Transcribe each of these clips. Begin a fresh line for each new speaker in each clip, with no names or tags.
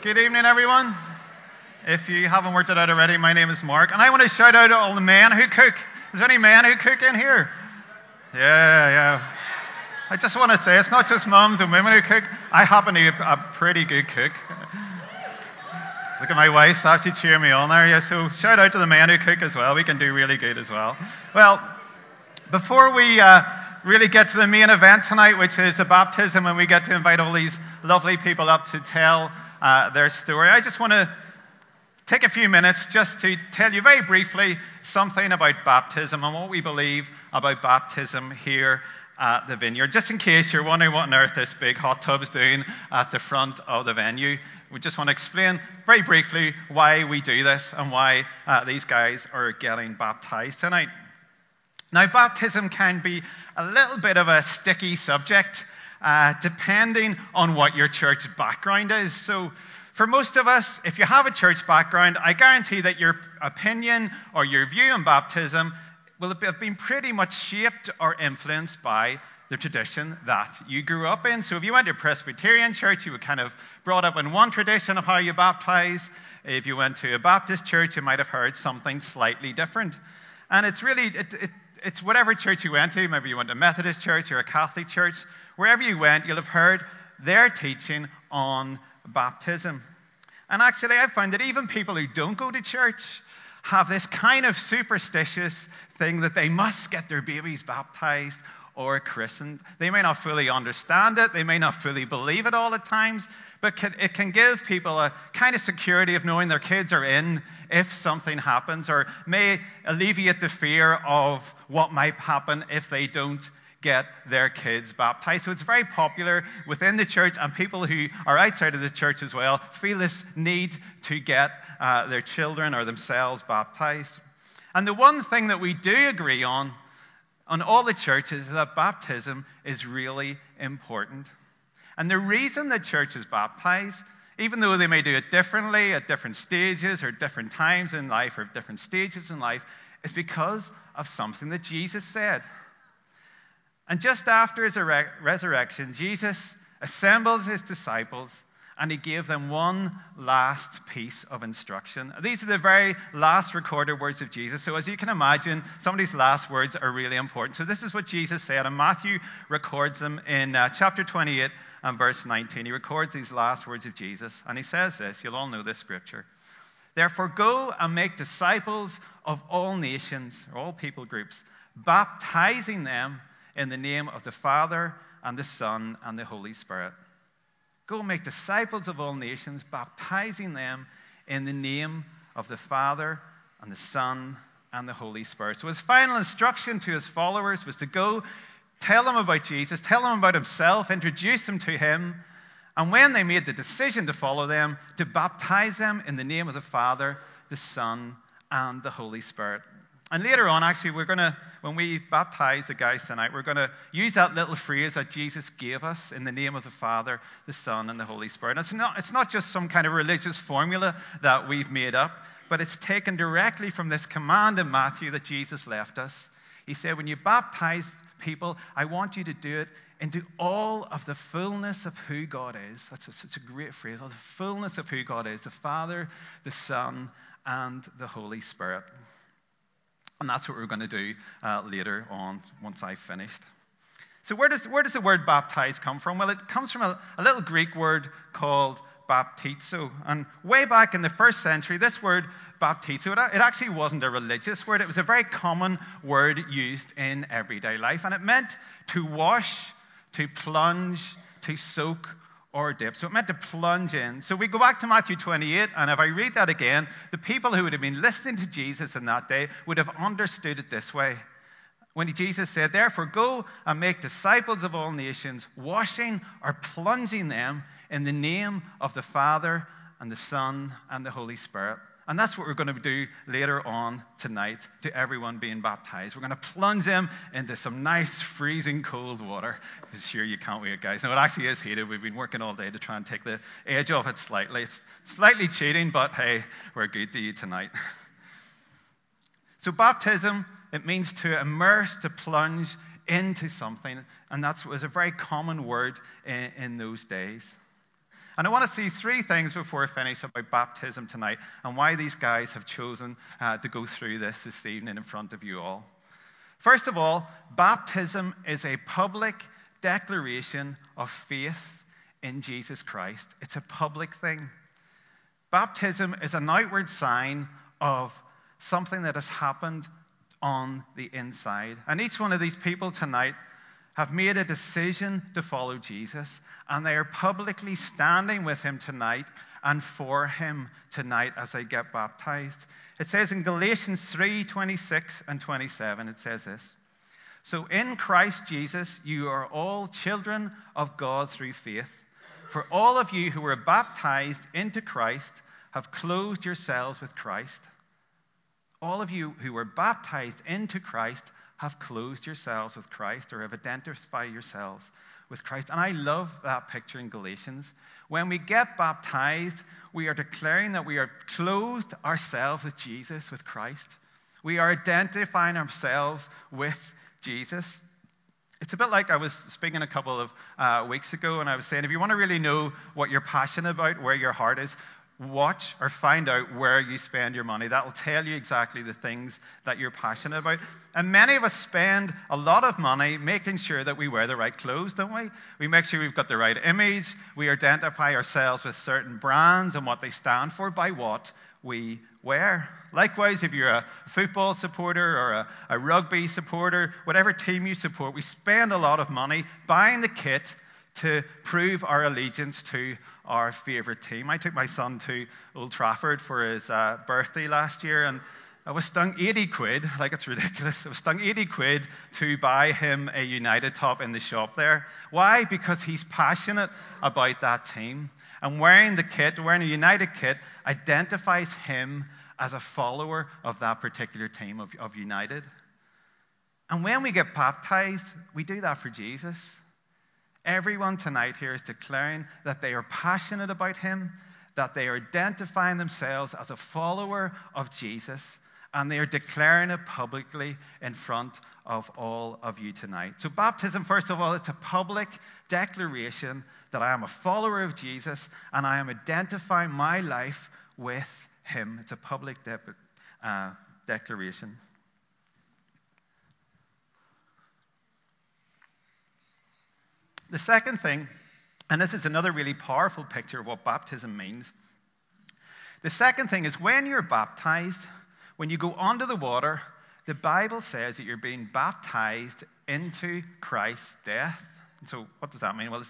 Good evening, everyone. If you haven't worked it out already, my name is Mark, and I want to shout out all the men who cook. Is there any men who cook in here? Yeah, yeah. I just want to say it's not just moms and women who cook. I happen to be a pretty good cook. Look at my wife, actually cheering me on there. Yeah, so shout out to the men who cook as well. We can do really good as well. Well, before we uh, really get to the main event tonight, which is the baptism, and we get to invite all these lovely people up to tell uh, their story. I just want to take a few minutes just to tell you very briefly something about baptism and what we believe about baptism here at the vineyard. Just in case you're wondering what on earth this big hot tub's doing at the front of the venue, we just want to explain very briefly why we do this and why uh, these guys are getting baptized tonight. Now, baptism can be a little bit of a sticky subject uh, depending on what your church background is. So, for most of us, if you have a church background, I guarantee that your opinion or your view on baptism will have been pretty much shaped or influenced by the tradition that you grew up in. So, if you went to a Presbyterian church, you were kind of brought up in one tradition of how you baptize. If you went to a Baptist church, you might have heard something slightly different. And it's really, it, it, it's whatever church you went to. Maybe you went to a Methodist church or a Catholic church wherever you went, you'll have heard their teaching on baptism. And actually, I've found that even people who don't go to church have this kind of superstitious thing that they must get their babies baptized or christened. They may not fully understand it, they may not fully believe it all at times, but it can give people a kind of security of knowing their kids are in if something happens, or may alleviate the fear of what might happen if they don't get their kids baptized. So it's very popular within the church, and people who are outside of the church as well feel this need to get uh, their children or themselves baptized. And the one thing that we do agree on, on all the churches, is that baptism is really important. And the reason the churches baptize, even though they may do it differently at different stages or different times in life or different stages in life, is because of something that Jesus said. And just after his resurrection, Jesus assembles his disciples and he gave them one last piece of instruction. These are the very last recorded words of Jesus. So, as you can imagine, some of these last words are really important. So, this is what Jesus said, and Matthew records them in uh, chapter 28 and verse 19. He records these last words of Jesus, and he says this. You'll all know this scripture. Therefore, go and make disciples of all nations, or all people groups, baptizing them in the name of the Father and the Son and the Holy Spirit. Go make disciples of all nations, baptizing them in the name of the Father and the Son and the Holy Spirit. So his final instruction to his followers was to go tell them about Jesus, tell them about himself, introduce them to him, and when they made the decision to follow them, to baptize them in the name of the Father, the Son, and the Holy Spirit. And later on, actually, we're going to, when we baptize the guys tonight, we're going to use that little phrase that Jesus gave us in the name of the Father, the Son, and the Holy Spirit. And it's not, it's not just some kind of religious formula that we've made up, but it's taken directly from this command in Matthew that Jesus left us. He said, When you baptize people, I want you to do it into all of the fullness of who God is. That's a, such a great phrase. All the fullness of who God is the Father, the Son, and the Holy Spirit. And that's what we're going to do uh, later on once I've finished. So, where does, where does the word baptize come from? Well, it comes from a, a little Greek word called baptizo. And way back in the first century, this word baptizo, it, it actually wasn't a religious word, it was a very common word used in everyday life. And it meant to wash, to plunge, to soak, or dip. So it meant to plunge in. So we go back to Matthew 28, and if I read that again, the people who would have been listening to Jesus in that day would have understood it this way. When Jesus said, Therefore, go and make disciples of all nations, washing or plunging them in the name of the Father and the Son and the Holy Spirit. And that's what we're going to do later on tonight to everyone being baptized. We're going to plunge them into some nice freezing cold water. Sure, you can't wait, guys. No, it actually is heated. We've been working all day to try and take the edge off it slightly. It's slightly cheating, but hey, we're good to you tonight. So, baptism, it means to immerse, to plunge into something. And that was a very common word in, in those days. And I want to see three things before I finish about baptism tonight and why these guys have chosen uh, to go through this this evening in front of you all. First of all, baptism is a public declaration of faith in Jesus Christ. It's a public thing. Baptism is an outward sign of something that has happened on the inside. And each one of these people tonight have made a decision to follow Jesus, and they are publicly standing with him tonight and for him tonight as they get baptized. It says in Galatians 3 26 and 27, it says this. So in Christ Jesus, you are all children of God through faith. For all of you who were baptized into Christ have clothed yourselves with Christ. All of you who were baptized into Christ have clothed yourselves with Christ or have identified yourselves with Christ. And I love that picture in Galatians. When we get baptized, we are declaring that we are clothed ourselves with Jesus, with Christ. We are identifying ourselves with Jesus. It's a bit like I was speaking a couple of uh, weeks ago, and I was saying if you want to really know what you're passionate about, where your heart is, watch or find out where you spend your money. That'll tell you exactly the things that you're passionate about. And many of us spend a lot of money making sure that we wear the right clothes, don't we? We make sure we've got the right image. We identify ourselves with certain brands and what they stand for by what we wear. Likewise, if you're a football supporter or a, a rugby supporter, whatever team you support, we spend a lot of money buying the kit to prove our allegiance to our favourite team. I took my son to Old Trafford for his uh, birthday last year, and I was stung 80 quid, like it's ridiculous. I was stung 80 quid to buy him a United top in the shop there. Why? Because he's passionate about that team. And wearing the kit, wearing a United kit, identifies him as a follower of that particular team of, of United. And when we get baptized, we do that for Jesus. Everyone tonight here is declaring that they are passionate about Him, that they are identifying themselves as a follower of Jesus, and they are declaring it publicly in front of all of you tonight. So, baptism, first of all, it's a public declaration that I am a follower of Jesus and I am identifying my life with Him. It's a public de- uh, declaration. The second thing, and this is another really powerful picture of what baptism means. The second thing is when you're baptized, when you go under the water, the Bible says that you're being baptized into Christ's death. So, what does that mean? Well,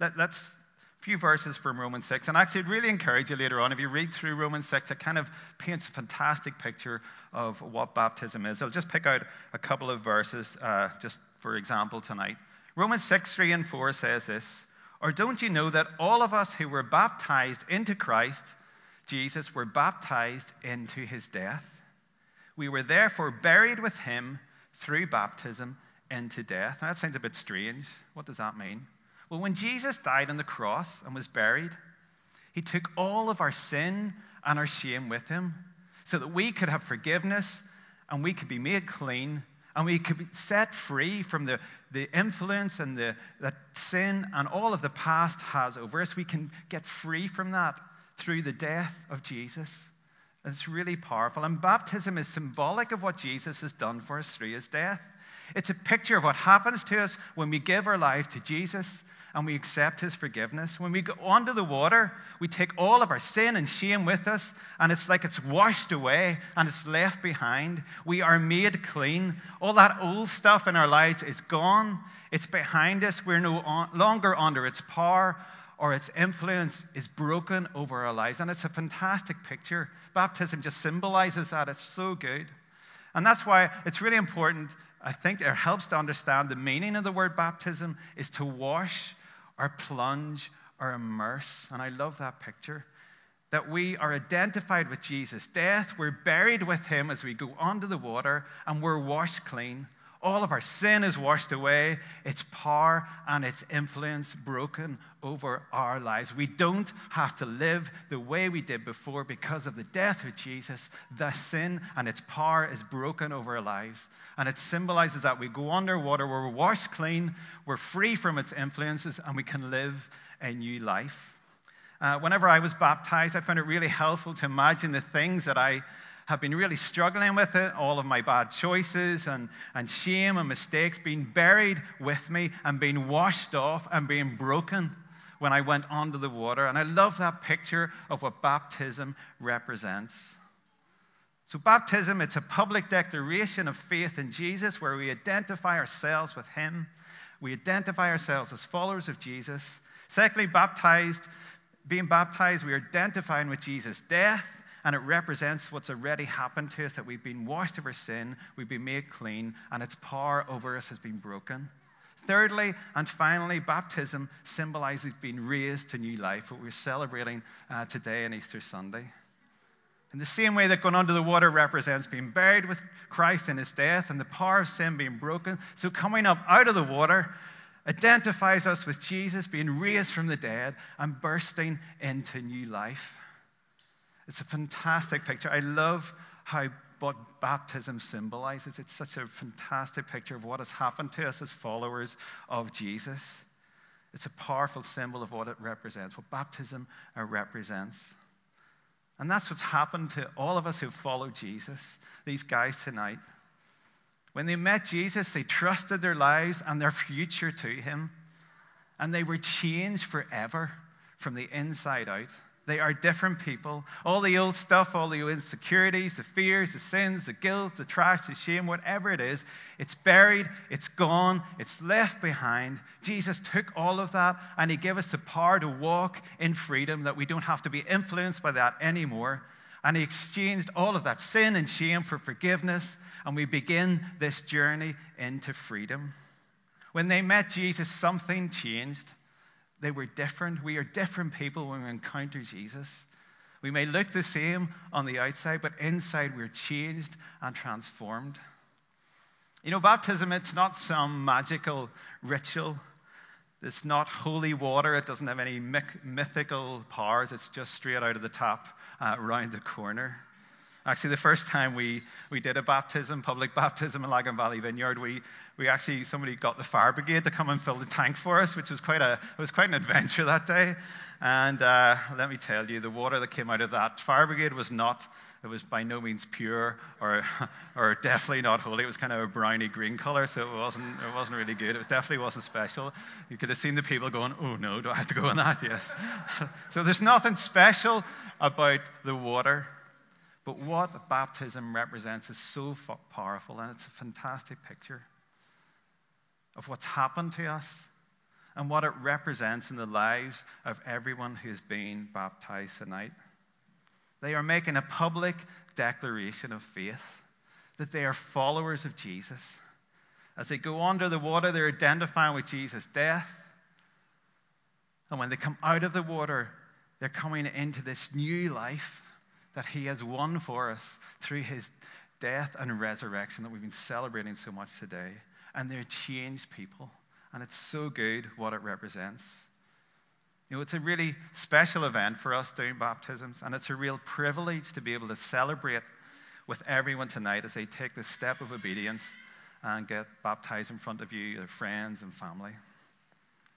let, us a few verses from Romans 6. And actually, I'd really encourage you later on, if you read through Romans 6, it kind of paints a fantastic picture of what baptism is. I'll just pick out a couple of verses, uh, just for example, tonight. Romans 6, 3 and 4 says this Or don't you know that all of us who were baptized into Christ Jesus were baptized into his death? We were therefore buried with him through baptism into death. Now, that sounds a bit strange. What does that mean? Well, when Jesus died on the cross and was buried, he took all of our sin and our shame with him so that we could have forgiveness and we could be made clean and we could be set free from the, the influence and the, that sin and all of the past has over us. We can get free from that through the death of Jesus. It's really powerful. And baptism is symbolic of what Jesus has done for us through his death. It's a picture of what happens to us when we give our life to Jesus and we accept his forgiveness. When we go under the water, we take all of our sin and shame with us, and it's like it's washed away and it's left behind. We are made clean. All that old stuff in our lives is gone, it's behind us. We're no longer under its power or its influence is broken over our lives. And it's a fantastic picture. Baptism just symbolizes that. It's so good. And that's why it's really important. I think it helps to understand the meaning of the word baptism is to wash or plunge or immerse. And I love that picture. That we are identified with Jesus' death, we're buried with him as we go under the water, and we're washed clean. All of our sin is washed away, its power and its influence broken over our lives. We don't have to live the way we did before because of the death of Jesus. The sin and its power is broken over our lives. And it symbolizes that we go underwater, we're washed clean, we're free from its influences, and we can live a new life. Uh, whenever I was baptized, I found it really helpful to imagine the things that I have been really struggling with it, all of my bad choices and, and shame and mistakes being buried with me and being washed off and being broken when I went under the water. And I love that picture of what baptism represents. So, baptism, it's a public declaration of faith in Jesus where we identify ourselves with Him. We identify ourselves as followers of Jesus. Secondly, baptized, being baptized, we are identifying with Jesus' death, and it represents what's already happened to us that we've been washed of our sin, we've been made clean, and its power over us has been broken. Thirdly, and finally, baptism symbolizes being raised to new life, what we're celebrating uh, today on Easter Sunday. In the same way that going under the water represents being buried with Christ in his death and the power of sin being broken, so coming up out of the water identifies us with Jesus being raised from the dead and bursting into new life. It's a fantastic picture. I love how what baptism symbolizes. It's such a fantastic picture of what has happened to us as followers of Jesus. It's a powerful symbol of what it represents, what baptism uh, represents. And that's what's happened to all of us who follow Jesus, these guys tonight. When they met Jesus, they trusted their lives and their future to him, and they were changed forever from the inside out. They are different people. All the old stuff, all the insecurities, the fears, the sins, the guilt, the trash, the shame, whatever it is, it's buried, it's gone, it's left behind. Jesus took all of that and He gave us the power to walk in freedom, that we don't have to be influenced by that anymore. And He exchanged all of that sin and shame for forgiveness, and we begin this journey into freedom. When they met Jesus, something changed. They were different. We are different people when we encounter Jesus. We may look the same on the outside, but inside we're changed and transformed. You know, baptism, it's not some magical ritual. It's not holy water. It doesn't have any mythical powers. It's just straight out of the tap uh, around the corner. Actually, the first time we, we did a baptism, public baptism in Lagan Valley Vineyard, we, we actually, somebody got the fire brigade to come and fill the tank for us, which was quite, a, it was quite an adventure that day. And uh, let me tell you, the water that came out of that fire brigade was not, it was by no means pure or, or definitely not holy. It was kind of a browny green color, so it wasn't, it wasn't really good. It was definitely wasn't special. You could have seen the people going, oh no, do I have to go in that? Yes. so there's nothing special about the water. But what baptism represents is so powerful, and it's a fantastic picture of what's happened to us and what it represents in the lives of everyone who's been baptized tonight. They are making a public declaration of faith that they are followers of Jesus. As they go under the water, they're identifying with Jesus' death. And when they come out of the water, they're coming into this new life that He has won for us through His death and resurrection that we've been celebrating so much today. And they're changed people. And it's so good what it represents. You know, it's a really special event for us doing baptisms, and it's a real privilege to be able to celebrate with everyone tonight as they take this step of obedience and get baptized in front of you, their friends and family.